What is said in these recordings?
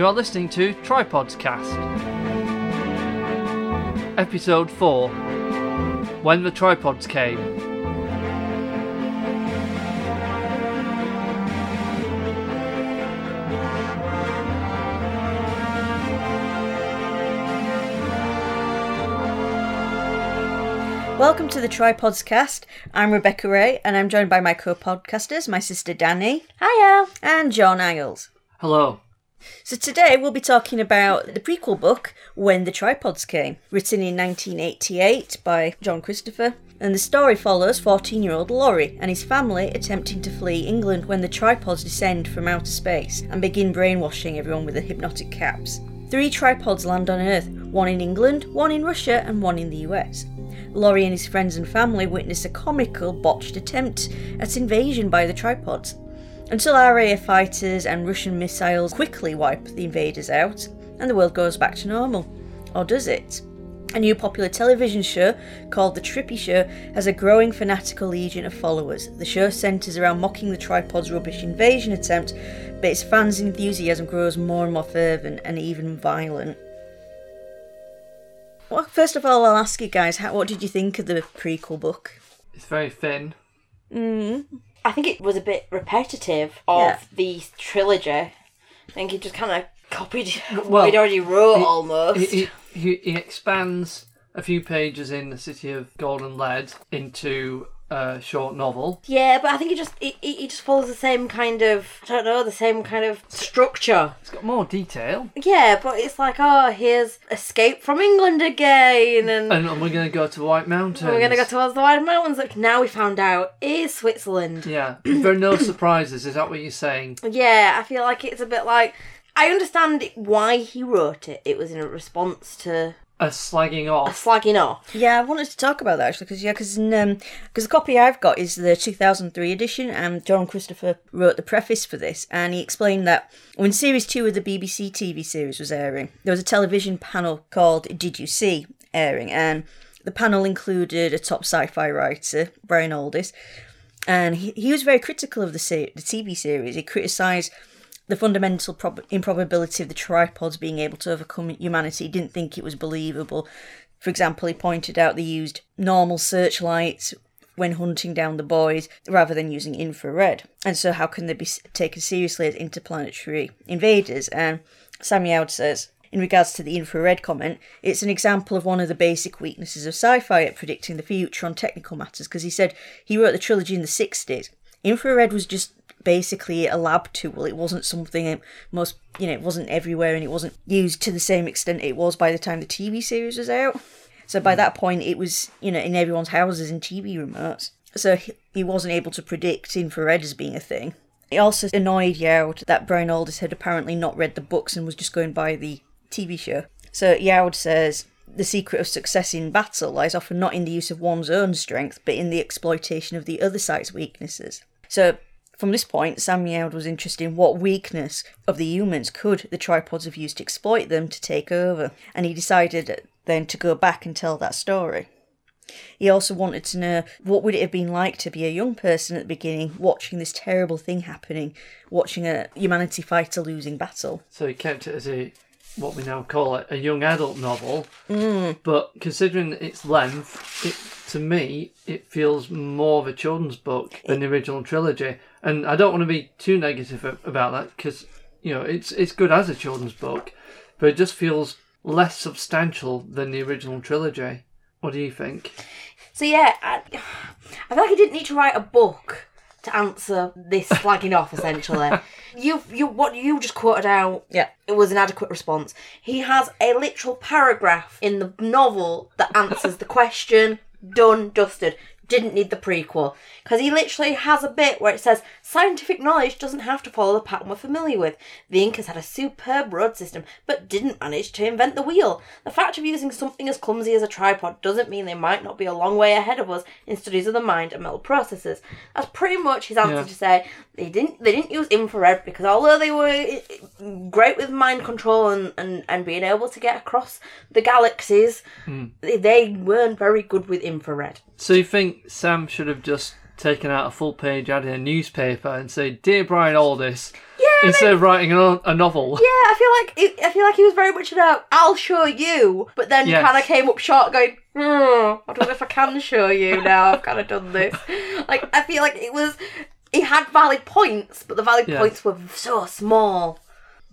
You are listening to Tripods Cast. Episode 4 When the Tripods Came. Welcome to the Tripods Cast. I'm Rebecca Ray, and I'm joined by my co-podcasters, my sister Dani. Hiya. And John Angles. Hello. So today we'll be talking about the prequel book, When the Tripods Came, written in 1988 by John Christopher. And the story follows 14 year old Laurie and his family attempting to flee England when the tripods descend from outer space and begin brainwashing everyone with the hypnotic caps. Three tripods land on Earth one in England, one in Russia, and one in the US. Laurie and his friends and family witness a comical, botched attempt at invasion by the tripods. Until RAF fighters and Russian missiles quickly wipe the invaders out, and the world goes back to normal. Or does it? A new popular television show called The Trippy Show has a growing fanatical legion of followers. The show centres around mocking the tripod's rubbish invasion attempt, but its fans' enthusiasm grows more and more fervent and even violent. Well, first of all, I'll ask you guys, how, what did you think of the prequel book? It's very thin. Mm. I think it was a bit repetitive of Yeah. the trilogy. I think he just kind of copied Well, what he'd already wrote he- almost. He, he, he, he expands a few pages in the City of Golden Lead into a short novel. yeah, but I think it just it, he just follows the same kind of I don't know the same kind of structure. It's got more detail. Yeah, but it's like oh here's escape from England again, and, And we're going to go to White Mountains. we're gonna go towards the White Mountains. Which now we found out is Switzerland. Yeah. there are no surprises, is that what you're saying? Yeah, I feel like it's a bit like I understand why he wrote it. It was in a response to A slagging off. a off. slagging off. Yeah, I wanted to talk about that actually because yeah, because um, cause the copy I've got is the 2003 edition, and John Christopher wrote the preface for this, and he explained that when series two of the BBC TV series was airing, there was a television panel called "Did You See?" airing, and the panel included a top sci-fi writer, Brian Aldiss, and he, he was very critical of the se- the TV series. He criticised the fundamental prob- improbability of the tripods being able to overcome humanity. Didn't think it was believable. For example, he pointed out they used normal searchlights when hunting down the boys rather than using infrared. And so, how can they be taken seriously as interplanetary invaders? And Youd says, in regards to the infrared comment, it's an example of one of the basic weaknesses of sci fi at predicting the future on technical matters because he said he wrote the trilogy in the 60s. Infrared was just basically a lab tool. It wasn't something most, you know, it wasn't everywhere and it wasn't used to the same extent it was by the time the TV series was out. So by that point, it was, you know, in everyone's houses and TV remotes. So he, he wasn't able to predict infrared as being a thing. It also annoyed Youd that Brian Aldiss had apparently not read the books and was just going by the TV show. So Youd says the secret of success in battle lies often not in the use of one's own strength, but in the exploitation of the other side's weaknesses. So from this point, Sam Youd was interested in what weakness of the humans could the tripods have used to exploit them to take over, and he decided then to go back and tell that story. He also wanted to know what would it have been like to be a young person at the beginning, watching this terrible thing happening, watching a humanity fight a losing battle. So he kept it as a what we now call it a young adult novel. Mm. But considering its length, it to me it feels more of a children's book than the original trilogy. And I don't want to be too negative about that because you know it's it's good as a children's book, but it just feels less substantial than the original trilogy. What do you think? So yeah, I, I feel like he didn't need to write a book to answer this slagging off. Essentially, you you what you just quoted out. Yeah. It was an adequate response. He has a literal paragraph in the novel that answers the question. Done, dusted. Didn't need the prequel. Because he literally has a bit where it says scientific knowledge doesn't have to follow the pattern we're familiar with. The Incas had a superb road system, but didn't manage to invent the wheel. The fact of using something as clumsy as a tripod doesn't mean they might not be a long way ahead of us in studies of the mind and mental processes. That's pretty much his answer Yeah. to say they didn't they didn't use infrared because although they were eh, great with mind control and, and, and being able to get across the galaxies, they, they weren't very good with infrared. So you think Sam should have just taken out a full page ad in a newspaper and say, "Dear Brian Aldiss, Yeah, Instead of writing a, a novel. Yeah, I feel like it, I feel like he was very much about I'll show you, but then Yes. kind of came up short, going, hmm, I don't know if I can show you now. I've kind of done this. Like I feel like it was. He had valid points, but the valid Yeah. points were so small.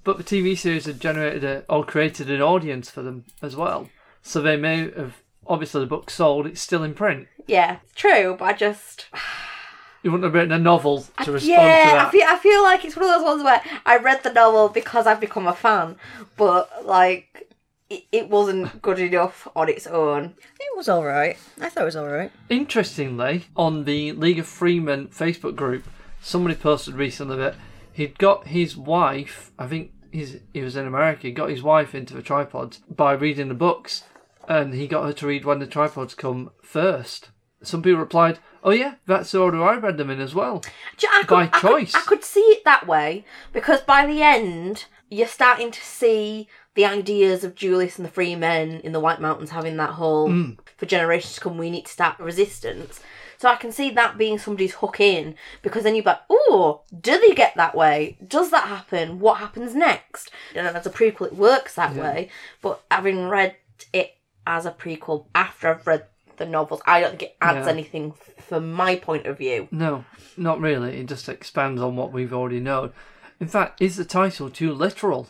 But the TV series had generated a, or created an audience for them as well. So they may have, obviously, the book sold, it's still in print. Yeah, it's true, but I just You wouldn't have written a novel to respond yeah, to I feel I feel like it's one of those ones where I read the novel because I've become a fan, but like it, it wasn't good enough on its own. It was all right. I thought it was all right. Interestingly, on the League of Freemen Facebook group, somebody posted recently that he'd got his wife, I think he's, he was in America, he got his wife into the tripods by reading the books, and he got her to read When the Tripods Come first. Some people replied, Oh, yeah, that's the order I read them in as well. You- I could, By I could- choice. I could see it that way because by the end, you're starting to see the ideas of Julius and the Free Men in the White Mountains having that whole Mm. for generations to come, we need to start resistance. So I can see that being somebody's hook in because then you're like, oh, do they get that way? Does that happen? What happens next? And as a prequel, it works that way. But having read it as a prequel after I've read the novels, I don't think it adds Yeah. anything from my point of view. No, not really. It just expands on what we've already known. In fact, is the title too literal?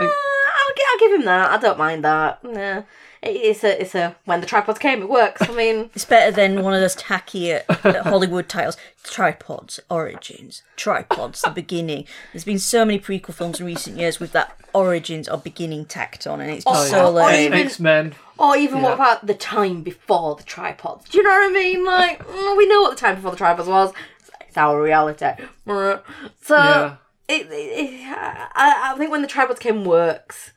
Uh, I'll, gi- I'll give him that. I don't mind that. Nah. It- It's a, it's a. When the tripods came, it works. I mean, It's better than one of those tacky uh, Hollywood titles. Tripods, Origins, Tripods, the beginning. There's been so many prequel films in recent years with that Origins or beginning tacked on, and it's just Oh, so yeah. Or lame. even- X Men. or even Yeah. what about the time before the tripods? Do you know what I mean? Like, mm, we know what the time before the tripods was. It's our reality. So, Yeah. it, it, it- I, I think when the tripods came, works.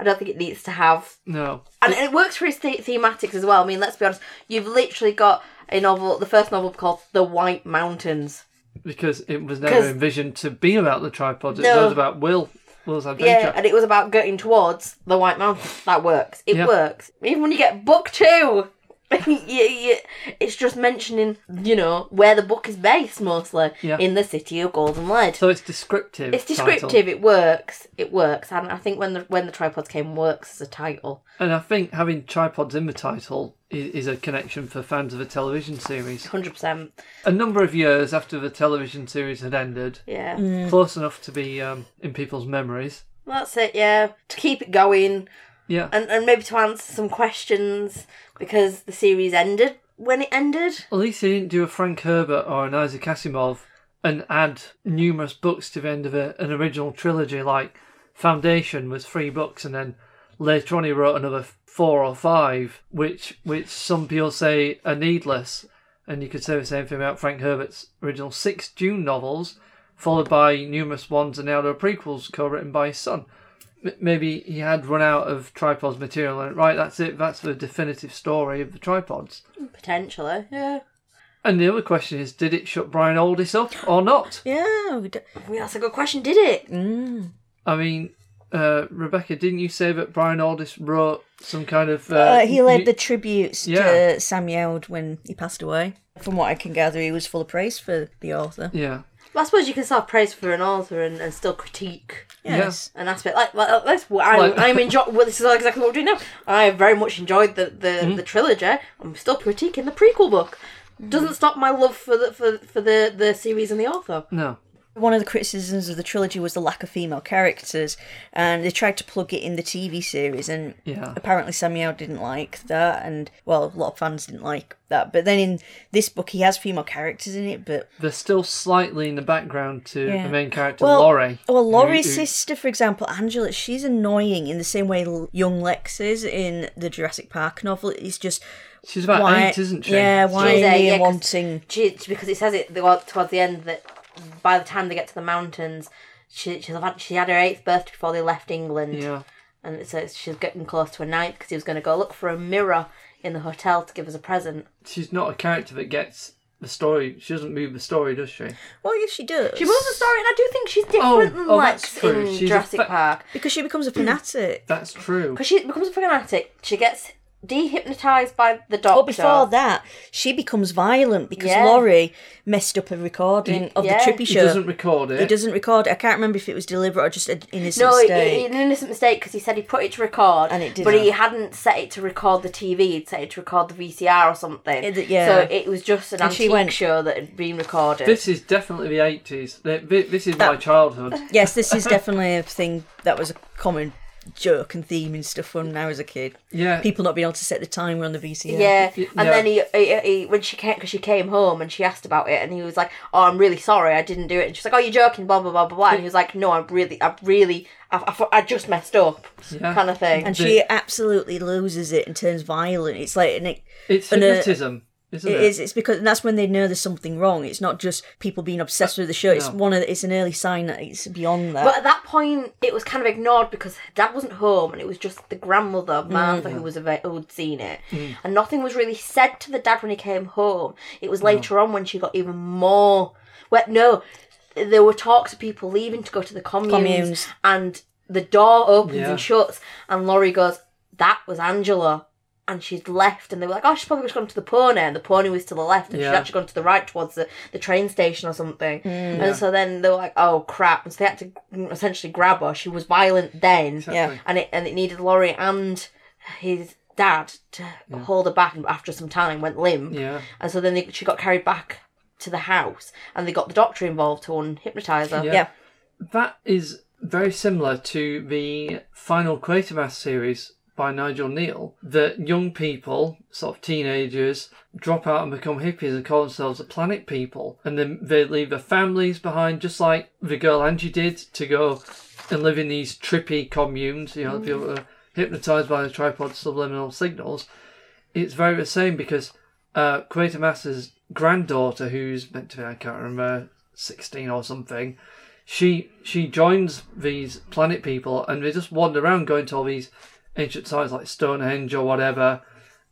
I don't think it needs to have No. and it works for its the- thematics as well. I mean, let's be honest. You've literally got a novel, the first novel called The White Mountains. Because it was never envisioned to be about the tripods. It No. was about Will. Will's adventure. Yeah, and it was about getting towards the White Mountains. That works. It Yeah. works. Even when you get book two, you, you, it's just mentioning, you know, where the book is based mostly Yeah. in the city of Golden Lead. So it's descriptive. it's title. descriptive. It works. It works, and I think when the when the tripods came, works as a title. And I think having tripods in the title is, is a connection for fans of a television series. Hundred percent. A number of years after the television series had ended, Yeah, close enough to be um, in people's memories. that's it. Yeah, to keep it going. Yeah. and, and maybe to answer some questions because the series ended when it ended. At least they didn't do a Frank Herbert or an Isaac Asimov and add numerous books to the end of a, an original trilogy like Foundation was three books and then later on he wrote another four or five which which some people say are needless and you could say the same thing about Frank Herbert's original six Dune novels followed by numerous ones and now there are prequels co-written by his son. Maybe he had run out of tripods material and right that's it that's the definitive story of the tripods. Potentially, yeah. And the other question is, did it shut Brian Aldiss up or not? Yeah, we d- I mean, that's a good question. Did it? Mm. I mean, uh, Rebecca, didn't you say that Brian Aldiss wrote some kind of? Uh, Uh, he led the tributes Yeah. to Sam when he passed away. From what I can gather, he was full of praise for the author. Yeah, Well, I suppose you can still have praise for an author and, and still critique Yes. an aspect. Like, like that's what I'm. Like- I'm enjoy. Well, this is exactly what we're doing now. I very much enjoyed the the, Mm-hmm. the trilogy. I'm still critiquing the prequel book. Doesn't stop my love for the for, for the the series and the author. no, One of the criticisms of the trilogy was the lack of female characters, and they tried to plug it in the TV series, and Yeah. apparently Samuel didn't like that, and well, a lot of fans didn't like that. But then in this book, he has female characters in it, but they're still slightly in the background to Yeah. the main character, well, Laurie. well, Laurie's who- sister, for example, Angela, she's annoying in the same way young Lex is in the Jurassic Park novel. It's just She's about why, eight, isn't she? Yeah, She's whiny a- yeah, wanting. She, because it says it the- towards the end that by the time they get to the mountains, she she's had, she had her eighth birthday before they left England, Yeah, and it says she's getting close to a ninth because he was going to go look for a mirror in the hotel to give us a present. she's not a character that gets the story. She doesn't move the story, does she? Well, yes, she does. She moves the story, and I do think she's oh, different Oh, than oh, Lex that's true. in She's Jurassic fa- Park. because she becomes a fanatic. That's true. Because she becomes a fanatic, she gets dehypnotized by the doctor. But before that, she becomes violent because Yeah. Laurie messed up a recording of yeah. the Trippy Show. He doesn't record it. He doesn't record it. I can't remember if it was deliberate or just an innocent No, mistake. it, an innocent mistake because he said he put it to record, And it but he hadn't set it to record the TV. He'd set it to record the VCR or something. It- yeah. So it was just an And she antique went- show that had been recorded. This is definitely the 80s. This is my childhood. yes, this is definitely a thing that was a common joke and theme and stuff when I was a kid. Yeah. People not being able to set the timer on the VCR. Yeah, Y- and yeah. then he, he, he when she came because she came home and she asked about it and he was like, "Oh, I'm really sorry, I didn't do it." And she's like, "Oh, you're joking?" Blah blah blah blah blah. And he was like, "No, I'm really, I really, I, I, I just messed up," Yeah. kind of thing. And she absolutely loses it and turns violent. It's like and it, It's and, uh, hypnotism, isn't it? it is. It's because and that's when they know there's something wrong. It's not just people being obsessed with the show. It's No. one of. It's an early sign that it's beyond that. But at that point, it was kind of ignored because her dad wasn't home, and it was just the grandmother Martha Mm. who was ava- who'd seen it, and nothing was really said to the dad when he came home. It was later on when she got even more. Well, no, there were talks of people leaving to go to the communes, Communes. and the door opens Yeah. and shuts, and Laurie goes, "That was Angela." And she'd left, and they were like, "Oh, she's probably just gone to the pony," and the pony was to the left, and she'd actually gone to the right towards the, the train station or something. Mm. And so then they were like, "Oh crap!" And so they had to essentially grab her. She was violent then, Exactly. and it and it needed Laurie and his dad to hold her back. And after some time, went limp, Yeah. and so then they, she got carried back to the house, and they got the doctor involved to unhypnotize her. Yeah. yeah. That is very similar to the final Quatermass series by Nigel Kneale, that young people, sort of teenagers, drop out and become hippies and call themselves the planet people. And then they leave their families behind, just like the girl Angie did, to go and live in these trippy communes, you know, people are hypnotized by the tripod subliminal signals. It's very the same because uh, Quatermass's granddaughter, who's meant to be, I can't remember, 16 or something, she she joins these planet people and they just wander around going to all these ancient sites like Stonehenge or whatever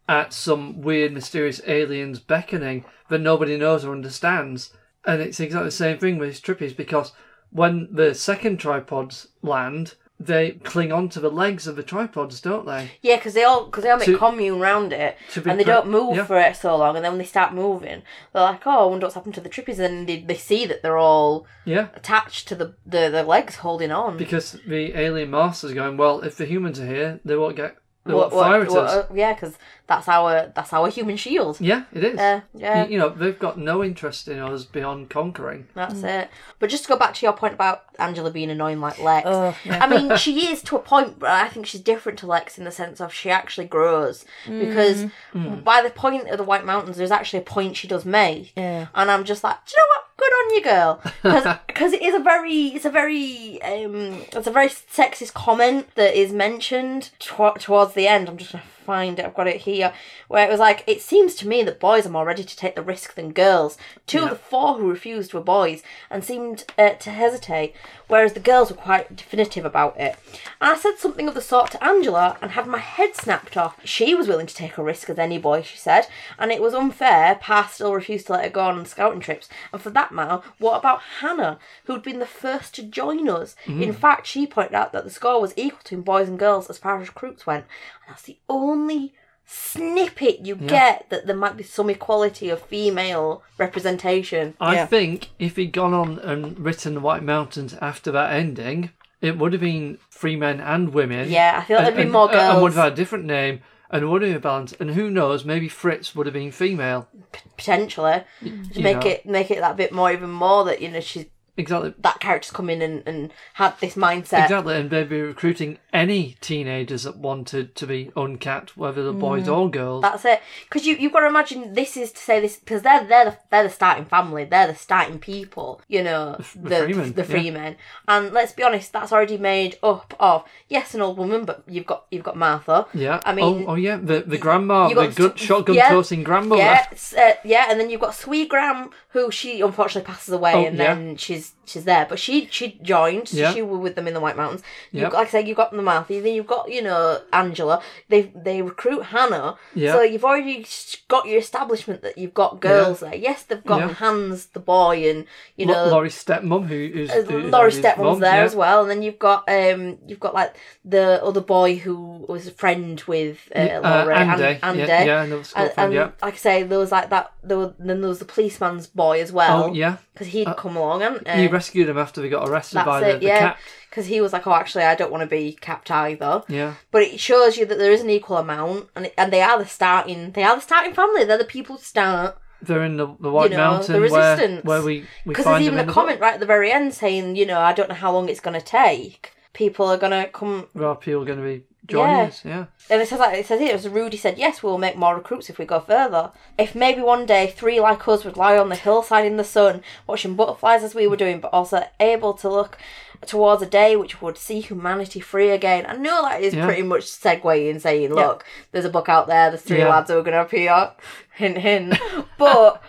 at some weird mysterious aliens beckoning that nobody knows or understands. And it's exactly the same thing with these trippies because when the second tripods land, they cling onto the legs of the tripods, don't they? Yeah, because they all because they all make To- commune round it, and they pre- don't move yeah. for it so long, and then when they start moving, they're like, "Oh, I wonder what's happened to the trippies." And then they, they see that they're all Yeah. attached to the the, the legs holding on. Because the alien master's going, well, if the humans are here, they won't get What- won't fire what- at what- us. uh, yeah, because that's our that's our human shield. Yeah, it is. Uh, yeah. You, you know, they've got no interest in us beyond conquering. That's it. But just to go back to your point about Angela being annoying like Lex. Oh, I mean, she is to a point, but I think she's different to Lex in the sense of she actually grows. Because by the point of the White Mountains, there's actually a point she does make. Yeah. And I'm just like, do you know what? On you, girl. Because it is a very, it's a very, um, it's a very sexist comment that is mentioned tw- towards the end. I'm just to find it. I've got it here. Where it was like, it seems to me that boys are more ready to take the risk than girls. Two of the four who refused were boys and seemed uh, to hesitate, whereas the girls were quite definitive about it. And I said something of the sort to Angela and had my head snapped off. She was willing to take a risk as any boy, she said, and it was unfair. Pa still refused to let her go on scouting trips. And for that matter, what about Hannah, who'd been the first to join us? In fact, she pointed out that the score was equal between boys and girls as far as recruits went. And that's the only snippet you get that there might be some equality of female representation. I Yeah. think if he'd gone on and written the White Mountains after that ending, it would have been free men and women. Yeah, I feel and, there'd be more uh, And would have had a different name and would have been balanced. And who knows, maybe Fritz would have been female. potentially to you make know. it make it that bit more even more that you know she's Exactly. that character's come in and, and had this mindset Exactly, and they'd be recruiting any teenagers that wanted to be uncapped, whether they're boys or girls. that's it because you you've got to imagine this is to say this because they're they're the, they're the starting family they're the starting people you know the the freemen, the yeah. freemen and let's be honest that's already made up of yes an old woman but you've got you've got Martha yeah. I mean oh, oh yeah, the the grandma, the good s- shotgun yeah, toasting grandmother. Yeah, uh, yeah, and then you've got Sweet Gram, who she unfortunately passes away, Oh, and yeah. then she's is she's there, but she she joined. Yeah. She were with them in the White Mountains. You've Yep. got, like I said, you've got the Martha. Then you've got you know Angela. They they recruit Hannah. Yeah. So you've already got your establishment that you've got girls there. Yes, they've got Yeah. Hans the boy, and you know Lo- Laurie's stepmom, who, who's, uh, who's Laurie's stepmom's there yeah. as well, and then you've got um you've got like the other boy who was a friend with uh, Uh, Laurie, Andy, An- Andy. yeah, yeah, another school And, friend, and yeah. like I say, there was like that. There was then there was the policeman's boy as well. Oh, yeah. because he'd come along and uh, He rescued him after he got arrested that's by the, it. the yeah, cat. because he was like, oh, actually, I don't want to be capped either. Yeah. But it shows you that there is an equal amount, and and they are the starting. They are the starting family. They're the people who start. They're in the, the White You know, Mountain the resistance. where we, we Because there's even a the comment book. right at the very end saying, you know, I don't know how long it's going to take. People are going to come There are people going to be joining Yeah. us, yeah. And it says like it says here, as Rudy said, yes, we'll make more recruits if we go further. If maybe one day three like us would lie on the hillside in the sun, watching butterflies as we were doing, but also able to look towards a day which would see humanity free again. I know that is Yeah. pretty much segueing saying, look, there's a book out there, there's three Yeah. lads who are gonna appear. Hint hint. But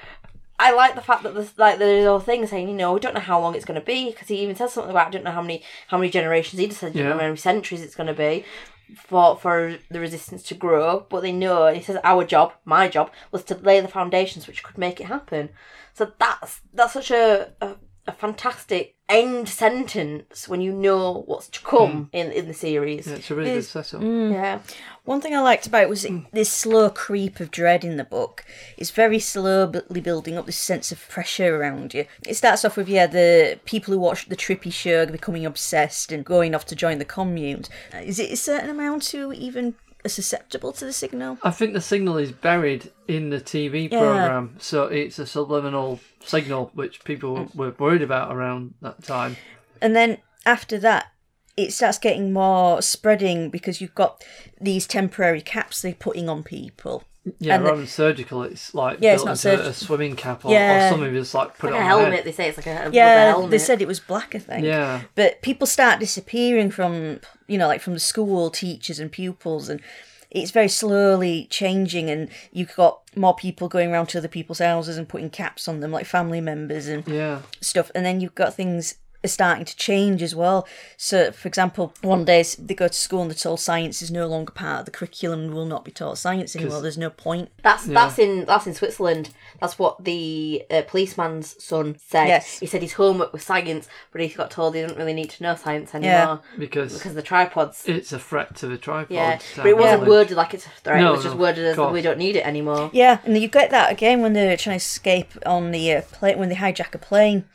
I like the fact that there's like there's all thing saying you know we don't know how long it's going to be because he even says something about I don't know how many how many generations he just said you know Yeah. how many centuries it's going to be for for the resistance to grow but they know and he says our job my job was to lay the foundations which could make it happen. So that's that's such a, a, a fantastic end sentence when you know what's to come in in the series yeah. It's a really good Is- setup. yeah One thing I liked about it was this slow creep of dread in the book. It's very slowly building up this sense of pressure around you. It starts off with yeah, the people who watch the trippy show becoming obsessed and going off to join the communes. Uh, Is it a certain amount who even are susceptible to the signal? I think the signal is buried in the TV Yeah. program, so it's a subliminal signal which people Mm. were worried about around that time. And then after that, it starts getting more spreading because you've got these temporary caps they're putting on people. Yeah, And the- rather than surgical, it's like Yeah, it's not into surgical. a swimming cap, or, Yeah. or some of us like put like it a on their helmet head. they say it's like a rubber Yeah, helmet they said it was black, I think. Yeah, But people start disappearing from, you know, like from the school, teachers and pupils, and it's very slowly changing. And you've got more people going around to other people's houses and putting caps on them, like family members and yeah, stuff. And then you've got things are starting to change as well. So, for example, one day they go to school and they're told science is no longer part of the curriculum and will not be taught science anymore. There's no point. That's that's in that's in Switzerland. That's what the uh, policeman's son said. Yes. He said his homework was science, but he got told he didn't really need to know science anymore because because the tripods. it's a threat to the tripod. yeah, but it wasn't knowledge. worded like it's a threat. No, it was just worded as we don't need it anymore. Yeah, and you get that again when they're trying to escape on the uh, plane when they hijack a plane.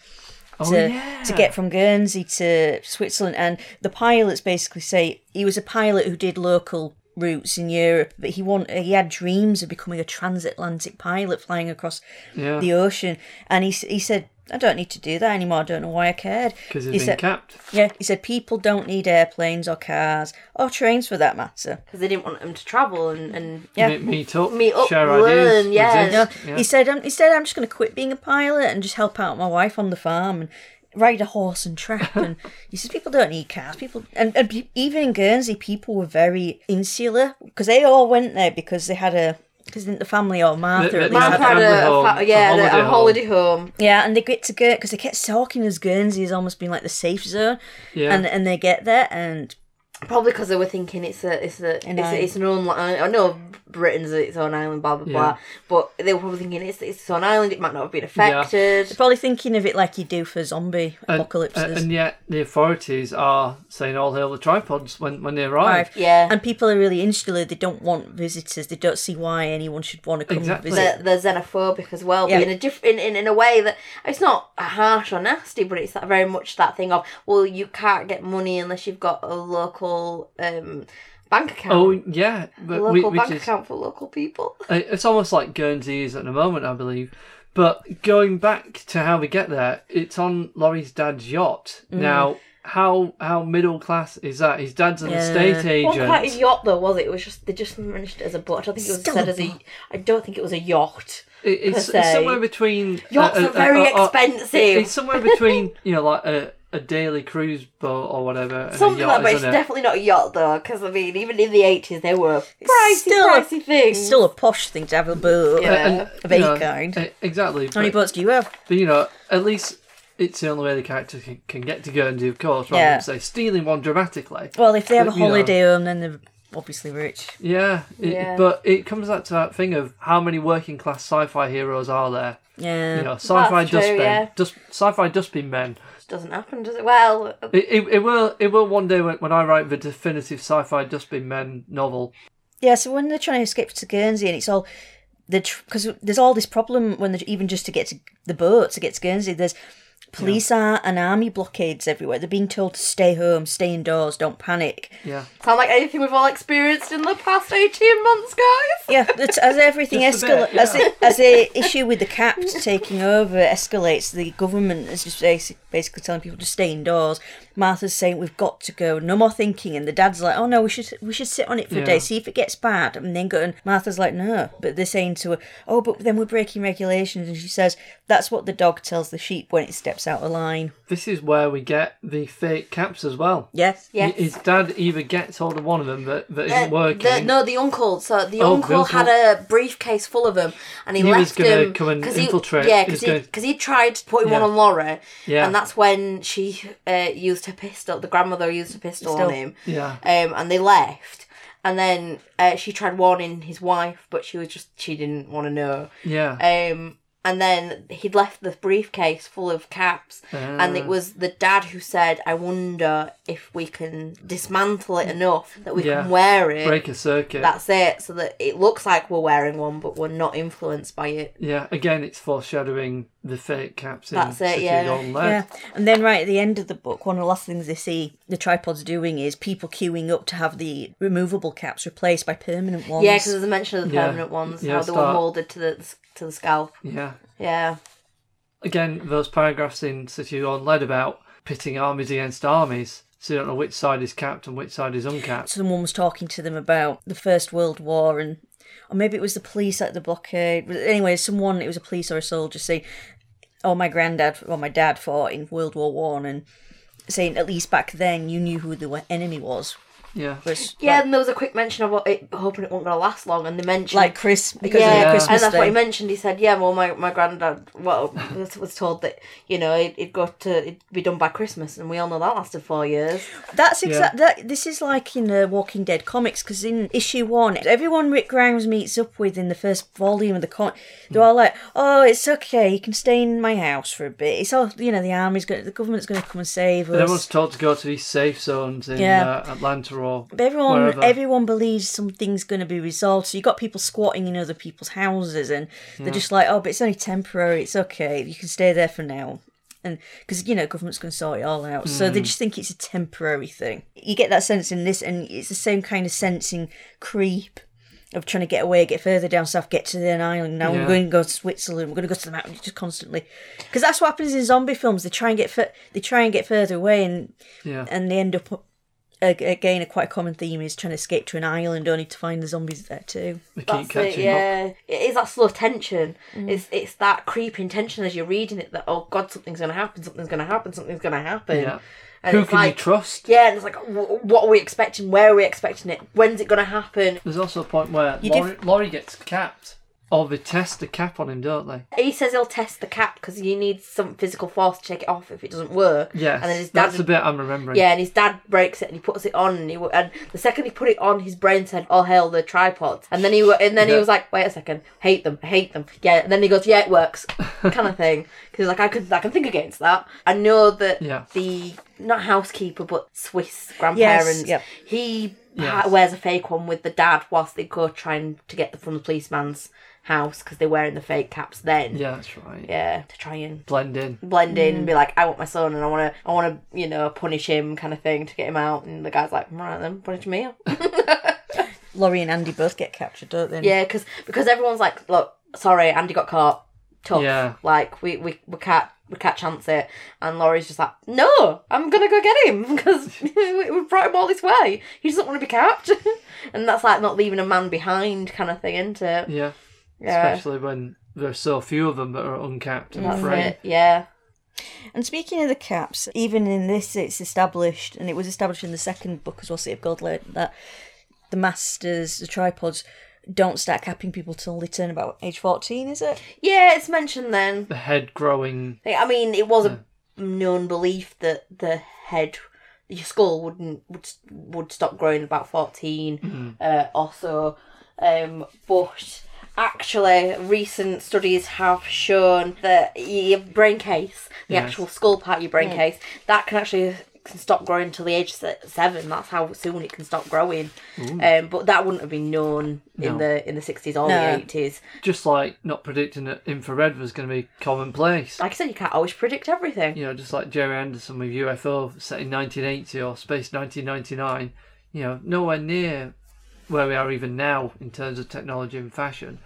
Oh, to, yeah. to get from Guernsey to Switzerland. And the pilots basically say he was a pilot who did local routes in Europe, but he want, he had dreams of becoming a transatlantic pilot flying across Yeah. the ocean. And he, he said, I don't need to do that anymore. I don't know why I cared. because he he's been said, capped. yeah, he said people don't need airplanes or cars or trains for that matter. Because they didn't want him to travel and, and Yeah. Meet, meet up, Meet up, share learn, ideas. yeah. resist, No, yeah. He said, um, he said, I'm just going to quit being a pilot and just help out my wife on the farm and ride a horse and trap. and he says, people don't need cars. People, and, and even in Guernsey, people were very insular because they all went there because they had a. Because the family or Martha The- at least Mark had had had a a, family a home, fa- a yeah, the- holiday a home. holiday home. yeah, and they get to go because they kept talking as Guernsey has almost been like the safe zone, Yeah. and and they get there and Probably because they were thinking it's a it's a it's, a, island. it's an own li- I know Britain's its own island, blah blah blah. But they were probably thinking it's it's its own island. It might not have been affected. they're probably thinking of it like you do for zombie And- apocalypses. and, and yet the authorities are saying all hail the tripods when, when they arrive. Right. Yeah. And people are really insular. They don't want visitors. They don't see why anyone should want to come Exactly. visit. they're, they're xenophobic as well, Yeah. but in a different, in, in, in a way that it's not harsh or nasty, but it's that very much that thing of well, you can't get money unless you've got a local um, bank account. Oh yeah, a but we, local which bank is account for local people. it's almost like Guernsey is at the moment, I believe. But going back to how we get there, it's on Laurie's dad's yacht. Mm. Now, how how middle class is that? His dad's an Yeah. estate It wasn't quite a yacht though, was it? It was just they just managed it as a boat. I don't think it was Still said a as a. boat. I don't think it was a yacht. It- it's, per it's somewhere between uh, Yachts uh, are very uh, expensive. It's somewhere between you know like a, a daily cruise boat or whatever. Something a like that, but it's it? definitely not a yacht though, because I mean, even in the eighties, they were pricey, still a- pricey things. It's still a posh thing to have a boat Yeah. And, of any know, kind. Exactly. How many boats do you have? but you know, at least it's the only way the character can, can get to Guernsey, of course, rather Yeah. than say stealing one dramatically. Well, if they have a But, you know. holiday home, then they're obviously rich. Yeah, it, Yeah. but it comes back to that thing of how many working class sci-fi heroes are there? Yeah. You know, sci-fi true, dustbin, yeah. dust, sci-fi dustbin men. Doesn't happen, does it? Well, uh, It, it, it will it will one day when, when I write the definitive sci-fi dustbin men novel. Yeah, so when they're trying to escape to Guernsey, and it's all the because there's all this problem when they're even just to get to the boat to get to Guernsey. There's police are and army blockades everywhere. They're being told to stay home, stay indoors, don't panic. Yeah, sound like anything we've all experienced in the past 18 months, guys. Yeah, as everything escalates, bit, as, yeah. as the issue with the caps taking over escalates, the government is just basically telling people to stay indoors. Martha's saying we've got to go, no more thinking, and the dad's like, oh no, we should we should sit on it for a Yeah. day, see if it gets bad, and then go. And Martha's like, no, but they're saying to her, oh, but then we're breaking regulations, and she says that's what the dog tells the sheep when it steps out of line. this is where we get the fake caps as well. Yes. Yes. His dad either gets hold of one of them that, that Uh, isn't working. The, no, the uncle. So the Oh, uncle the had a briefcase full of them, and he, He was left gonna him come and 'cause he- infiltrate. Yeah, because he gonna- he tried putting one on Laura, Yeah. and that's when she uh, used her pistol. The grandmother used a pistol Still. on him. Yeah. Um, and they left. And then uh, she tried warning his wife, but she was just she didn't want to know. Yeah. Um, and then he'd left the briefcase full of caps, and it Ah. was the dad who said, "I wonder if we can dismantle it enough that we Yeah. can wear it." Break a circuit. That's it, so that it looks like we're wearing one, but we're not influenced by it. yeah. Again, it's foreshadowing the fake caps in That's it, City yeah. of Yeah, and then right at the end of the book, one of the last things they see the tripods doing is people queuing up to have the removable caps replaced by permanent ones. Yeah, because there's a mention of the Yeah. permanent ones, Yeah, how they were molded to the to the scalp. Yeah. Yeah, Again, those paragraphs in City of Golden Lead about pitting armies against armies. So you don't know which side is capped and which side is uncapped. someone was talking to them about the First World War and or maybe it was the police at the blockade. Anyway, someone it was a police or a soldier saying, "Oh, my granddad or my dad fought in World War One," and saying at least back then you knew who the enemy was. Yeah. Whereas, yeah. like, And there was a quick mention of what it, hoping it wasn't going to last long, and they mentioned like Chris because yeah, of the Yeah. Christmas and that's what he mentioned. He said, "Yeah, well, my my granddad, well, was, was told that you know it, it'd go to it'd be done by Christmas, and we all know that lasted four years. That's exact. That this is like in the Walking Dead comics because in issue one, everyone Rick Grimes meets up with in the first volume of the comic, they're all like, "Oh, it's okay. You can stay in my house for a bit. It's all you know. The army's going, the government's going to come and save But everyone's told to go to these safe zones in Yeah. uh, Atlanta or But everyone, wherever. everyone believes something's going to be resolved. So you got people squatting in other people's houses, and they're just like, "Oh, but it's only temporary. It's okay. You can stay there for now." And because you know, government's going to sort it all out, so they mm. just think it's a temporary thing. You get that sense in this, and it's the same kind of sense in Creep of trying to get away, get further down south, get to an island. Now Yeah. we're going to go to Switzerland. We're going to go to the mountains just constantly, because that's what happens in zombie films. They try and get they try and get further away, and yeah. and they end up again a quite common theme is trying to escape to an island only to find the zombies there too They keep That's it. catching up. Yeah, it is that slow tension. Mm. It's it's that creeping tension as you're reading it. That oh god, something's going to happen. Something's going to happen. Something's going to happen. Yeah. And Who it's can you trust? Yeah, and it's like, what are we expecting? Where are we expecting it? When's it going to happen? There's also a point where You Laurie, Laurie gets capped. Or they test the cap on him, don't they? He says he'll test the cap because you need some physical force to take it off if it doesn't work. Yes. And then his dad that's the bit I'm remembering. Yeah, and his dad breaks it and he puts it on, and he and the second he put it on, his brain said, "Oh hell, the tripods." And then he and then he was like, "Wait a second, hate them, I hate them." Yeah, and then he goes, "Yeah, it works," kind of thing. Because like I can I can think against that. I know that Yeah. the not housekeeper but Swiss grandparents. yep. He Yes. wears a fake one with the dad whilst they go trying to get them from the policeman's house because they're wearing the fake caps then. Yeah, that's right. Yeah, to try and Blend in. blend in Mm. and be like, I want my son and I want to, I want to, you know, punish him kind of thing to get him out. And the guy's like, right then, punish me. Laurie and Andy both get captured don't they yeah, because because everyone's like, look, sorry, Andy got caught. Tough. Yeah. Like we we we can't we can't chance it. And Laurie's just like, no, I'm gonna go get him because we we brought him all this way. He doesn't want to be capped. and that's like not leaving a man behind kind of thing, isn't it? Yeah. Yeah. Especially when there's so few of them that are uncapped and That's free. it. Yeah. And speaking of the caps, even in this, it's established, and it was established in the second book as well, City of Godland, that the masters, the tripods, don't start capping people till they turn about age 14, is it? Yeah, it's mentioned then. The head growing. I mean, it was a known belief that the head, your skull wouldn't would would stop growing about 14 uh, or so. Um, but actually, recent studies have shown that your brain case, the Yes. actual skull part of your brain case, that can actually can stop growing till the age of seven. That's how soon it can stop growing. Um, but that wouldn't have been known in the in the sixties or No. the eighties. Just like not predicting that infrared was going to be commonplace. Like I said, you can't always predict everything. You know, just like Gerry Anderson with UFO set in 1980 or Space 1999. You know, nowhere near where we are even now in terms of technology and fashion.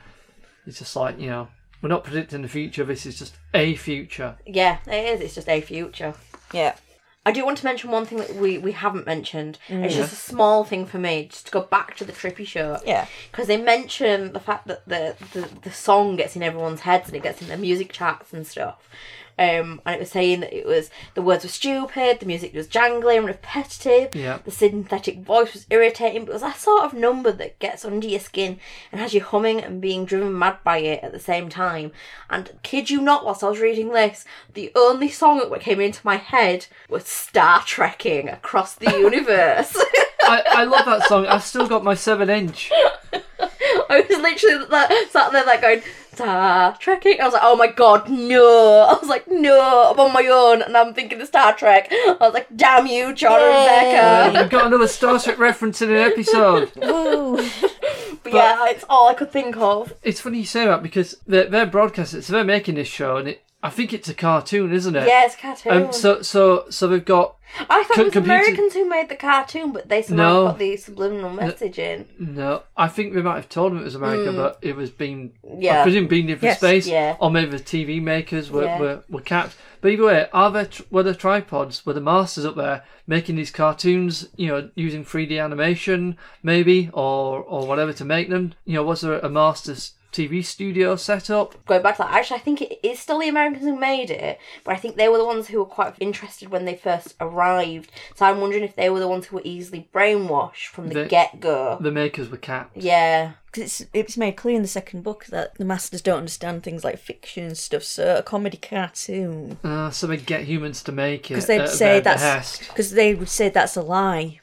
It's just like, you know, we're not predicting the future. This is just a future. Yeah, it is. It's just a future. Yeah. I do want to mention one thing that we, we haven't mentioned. Mm. It's just a small thing for me, just to go back to the Trippy show. Yeah. Because they mention the fact that the, the, the song gets in everyone's heads and it gets in their music charts and stuff. Um, and it was saying that it was the words were stupid, the music was jangly and repetitive, Yeah. the synthetic voice was irritating, but it was that sort of number that gets under your skin and has you humming and being driven mad by it at the same time. And kid you not, whilst I was reading this, the only song that came into my head was Star Trekking across the universe. I, I love that song. I've still got my 7 inch. I was literally like, sat there like going, Star Trekking. I was like, oh my god, no. I was like, no, I'm on my own and I'm thinking of Star Trek. I was like, damn you, John and Becca. We've got another Star Trek reference in an episode. Woo. But yeah, it's all I could think of. It's funny you say that because they're, they're broadcasting, so they're making this show, and it, I think it's a cartoon, isn't it? Yeah, it's a cartoon. Um, so, so, so they've got I thought it was computer- Americans who made the cartoon, but they somehow No. put the subliminal message in. no. I think we might have told them it was America, but it was being, yeah. I Mm. Presume, being different Yes, space, yeah. or maybe the TV makers were Yeah. were, were capped. But either way, are there were there tripods? Were the masters up there making these cartoons? You know, using 3D animation, maybe, or or whatever to make them. You know, was there a masters TV studio set up? Going back to that, actually, I think it is still the Americans who made it, but I think they were the ones who were quite interested when they first arrived. So I'm wondering if they were the ones who were easily brainwashed from the They- get go. The makers were capped. Yeah. Because it's, it's made clear in the second book that the masters don't understand things like fiction and stuff, so a comedy cartoon. Uh, so they get humans to make it. Because they'd at say their that's. Because they would say that's a lie.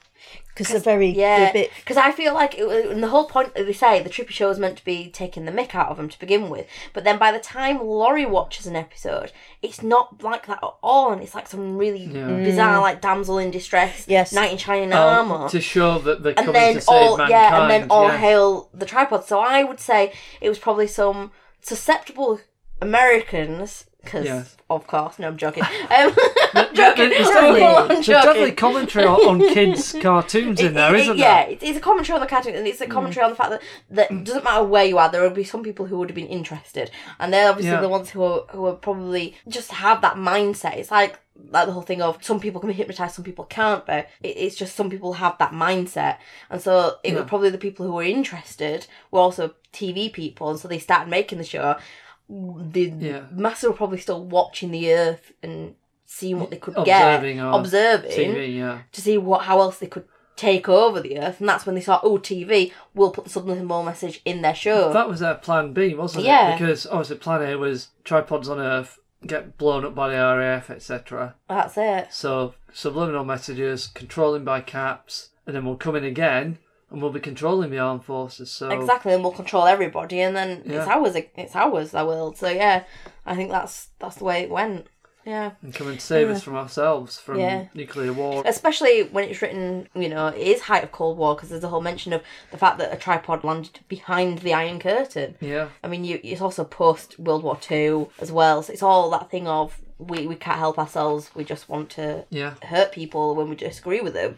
Because they're very. Yeah, a bit. because I feel like it was, and the whole point they say the Trippy Show was meant to be taking the mick out of them to begin with, but then by the time Laurie watches an episode, it's not like that at all, and it's like some really mm. bizarre, like damsel in distress, Yes. knight in shining Oh, armor, to show that they're and then to all mankind. yeah, and then all yeah. hail the tripod. So I would say it was probably some susceptible Americans. Because, Yes. of course, no, I'm joking. Um, I'm joking. There's I'm definitely, full on there's joking. definitely commentary on, on kids' cartoons in there, It- isn't yeah, there? it's, it's a commentary on the cartoon, and it's a commentary on the fact that that it doesn't matter where you are, there will be some people who would have been interested, and they're obviously Yeah. the ones who are who are probably just have that mindset. It's like like the whole thing of some people can be hypnotized, some people can't, but it, it's just some people have that mindset, and so it Yeah. was probably the people who were interested were also TV people, and so they started making the show. The Yeah. masses were probably still watching the Earth and seeing what they could Observing get, observing TV, yeah. to see what how else they could take over the earth and that's when they thought oh tv we'll put the subliminal message in their show That was their plan B, wasn't Yeah. it? Because obviously plan A was tripods on Earth get blown up by the RAF, etc. that's it So subliminal messages, controlling by caps, and then we'll come in again and we'll be controlling the armed forces. So exactly and we'll control everybody and then it's ours it's ours the world so yeah i think that's that's the way it went yeah and come and save us from ourselves from Yeah. nuclear war. especially when it's written you know it is height of cold war because there's a whole mention of the fact that a tripod landed behind the iron curtain Yeah, I mean, you, it's also post World War Two as well. So it's all that thing of we, we can't help ourselves. We just want to yeah, hurt people when we disagree with them.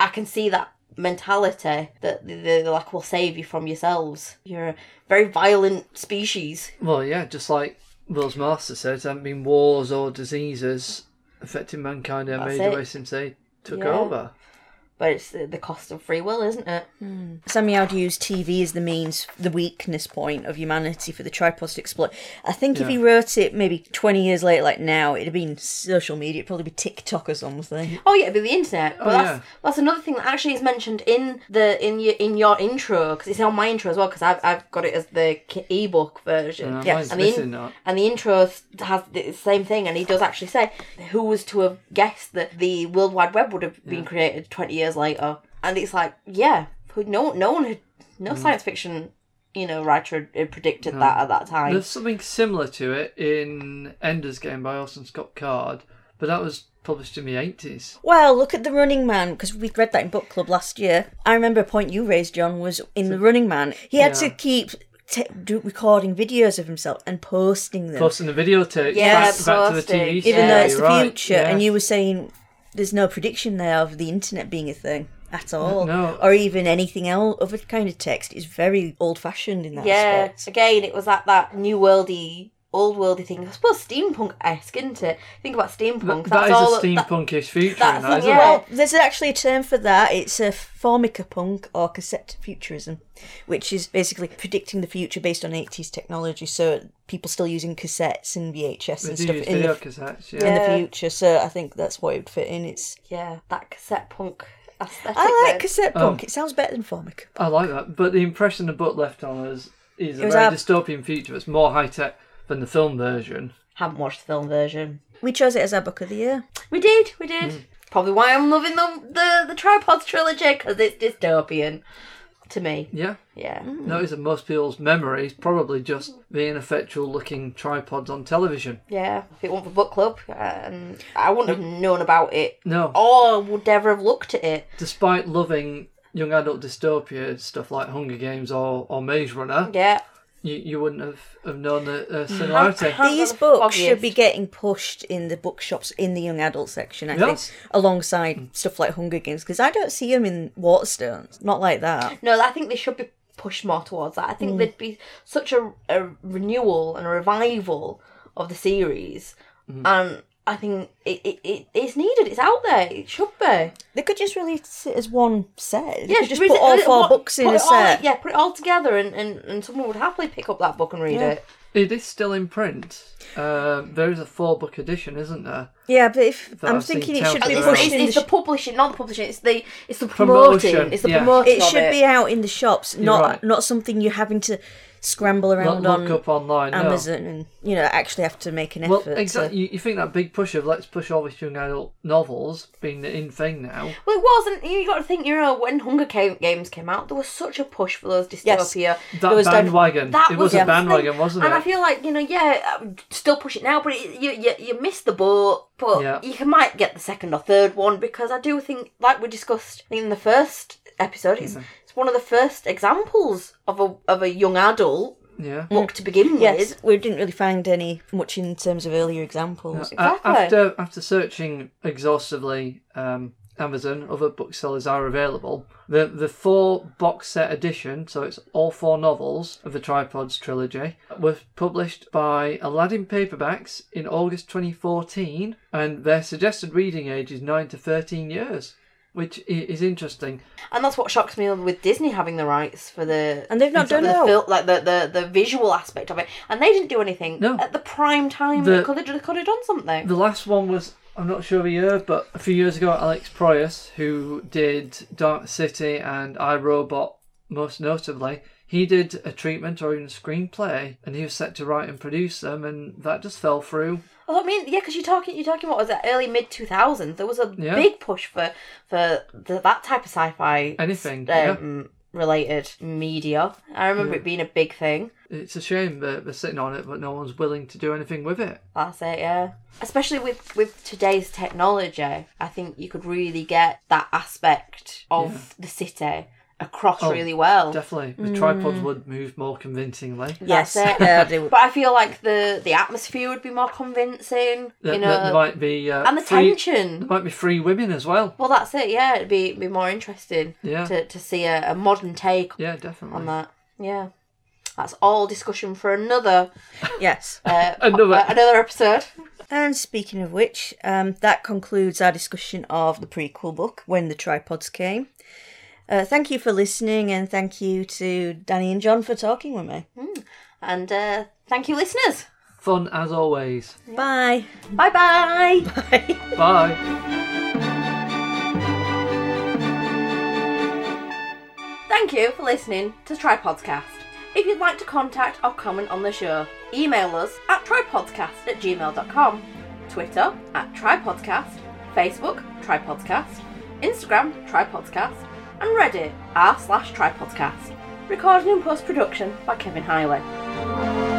I can see that mentality that they- they're like, "We'll save you from yourselves. You're a very violent species." Well, yeah, just like Will's master said, there haven't been wars or diseases affecting mankind in a That's major it. way since they took Yeah. over. But it's the the cost of free will, isn't it? Hmm. Sam Youd used TV as the means, the weakness point of humanity for the tripods to exploit. I think if he wrote it maybe 20 years later, like now, it'd have been social media, it'd probably be TikTok or something. Oh yeah, it'd be the internet. But Oh, that's yeah. that's another thing that actually is mentioned in the in your in your intro because it's on my intro as well because I've I've got it as the ebook version. Yes. mine's And the, in- and the intro has the same thing, and he does actually say who was to have guessed that the World Wide Web would have been created twenty years later, and it's like yeah, who- no no one had no Mm. science fiction you know writer had- had predicted that at that time. There's something similar to it in Ender's Game by Orson Scott Card, but that was published in the 80s. Well, look at the Running Man because we read that in book club last year. I remember a point you raised, John, was in the Running Man. He had to keep t- do, recording videos of himself and posting them, Posting the videotapes Yeah, back, back to the posting. TV Even show. even though it's you're the right, future. yeah. And you were saying there's no prediction there of the internet being a thing at all, No. or even anything else. Other kind of text is very old-fashioned in that Yeah, aspect. again, it was that that new worldy, old worldy thing. I suppose steampunk esque, isn't it? Think about steampunk. That that's is all a steampunkish future that's in that, a- isn't yeah. it? Well, there's actually a term for that. It's a formica punk or cassette futurism, which is basically predicting the future based on 80s technology. So people still using cassettes and VHS They and do stuff use in video the, cassettes, in yeah. Yeah. the future. So I think that's what it would fit in. It's yeah, that cassette punk aesthetic. I like then. cassette Oh. punk. It sounds better than formica. I like that. But the impression the book left on us is a very our- dystopian future. It's more high tech than the film version. Haven't watched the film version. We chose it as our book of the year. We did, we did. Hmm. Probably why I'm loving the the, the tripods trilogy because it's dystopian to me. Yeah. Yeah. No, Notice that most people's memories probably just the ineffectual looking tripods on television. Yeah, if it weren't for book club, and I wouldn't have known about it, No. or would never have looked at it. Despite loving young adult dystopia stuff like Hunger Games or, or Maze Runner, Yeah, you, you wouldn't have, have known the uh, similarity. How- These the books should be getting pushed in the bookshops in the young adult section, I Yes. think, alongside mm. stuff like Hunger Games, because I don't see them in Waterstones. Not like that. No, I think they should be pushed more towards that. I think mm. there'd be such a, a renewal and a revival of the series, and I think it, it, it it's needed. It's out there. It should be. They could just release it as one set. They Yeah, just put it- all four what- books in a it all- set. yeah, put it all together, and, and, and someone would happily pick up that book and read Yeah. it. It is still in print. Uh, there is a four book edition, isn't there? Yeah, but if That I'm I've thinking it should be around. pushed It's, it's the the publishing, not the publishing. It's the it's the promoting. Promotion, It's the yeah. promoting. It of should be out in the shops, not right. not something you're having to scramble Not around look on up online. no. Amazon and you know actually have to make an Well, effort. exactly. To... You, you think that big push of let's push all these young adult novels being the in thing now? Well, it wasn't. You got to think. You know, when Hunger Games came out, there was such a push for those dystopia. Yes. That was div- bandwagon. That it was, was a bandwagon, wasn't it? and? I feel like you know, yeah, um, still push it now, but it, you you you missed the boat. But Yeah. you might get the second or third one because I do think, like we discussed in the first episode, it's it's one of the first examples of a of a young adult yeah. book to begin Yes, with. we didn't really find any much in terms of earlier examples. A- Exactly. after after searching exhaustively, um, Amazon other booksellers are available. The the four box set edition, so it's all four novels of the Tripods trilogy, was published by Aladdin Paperbacks in August 2014, and their suggested reading age is nine to thirteen years, which is interesting. And that's what shocks me with Disney having the rights for the And they've not done the it. fil- like the, the the visual aspect of it, and they didn't do anything No. at the prime time. The- they could have they could have done something. The last one was I'm not sure of a year, but a few years ago, Alex Proyas, who did Dark City and I Robot, most notably, he did a treatment or even a screenplay, and he was set to write and produce them, and that just fell through. Well, I mean, yeah, because you're talking, you're talking. What was it? Early mid 2000s. There was a Yeah. big push for for the, that type of sci-fi Anything, um, related media. I remember Yeah. it being a big thing. It's a shame that they're sitting on it, but no one's willing to do anything with it. That's it, yeah. Especially with with today's technology, I think you could really get that aspect of the city across Oh, really well. Definitely, the tripods would move more convincingly. Yes, That's yeah. But I feel like the the atmosphere would be more convincing. There, you there- know, there might be uh, and the free, tension. There might be free women as well. Well, that's it. Yeah, it'd be be more interesting Yeah, to to see a, a modern take yeah, definitely. on that. Yeah, that's all discussion for another yes. uh, Another- uh, another episode. And speaking of which, um, that concludes our discussion of the prequel book, When the Tripods Came. Uh, thank you for listening, and thank you to Dani and John for talking with me. And uh, thank you, listeners. Fun as always. Bye. Bye bye. Bye. Bye. Thank you for listening to Tripodcast. If you'd like to contact or comment on the show, email us at tripodcast at gmail.com, Twitter at tripodcast, Facebook tripodcast, Instagram tripodcast, and Reddit r slash tripodcast. Recording and post production by Kevin Hiley.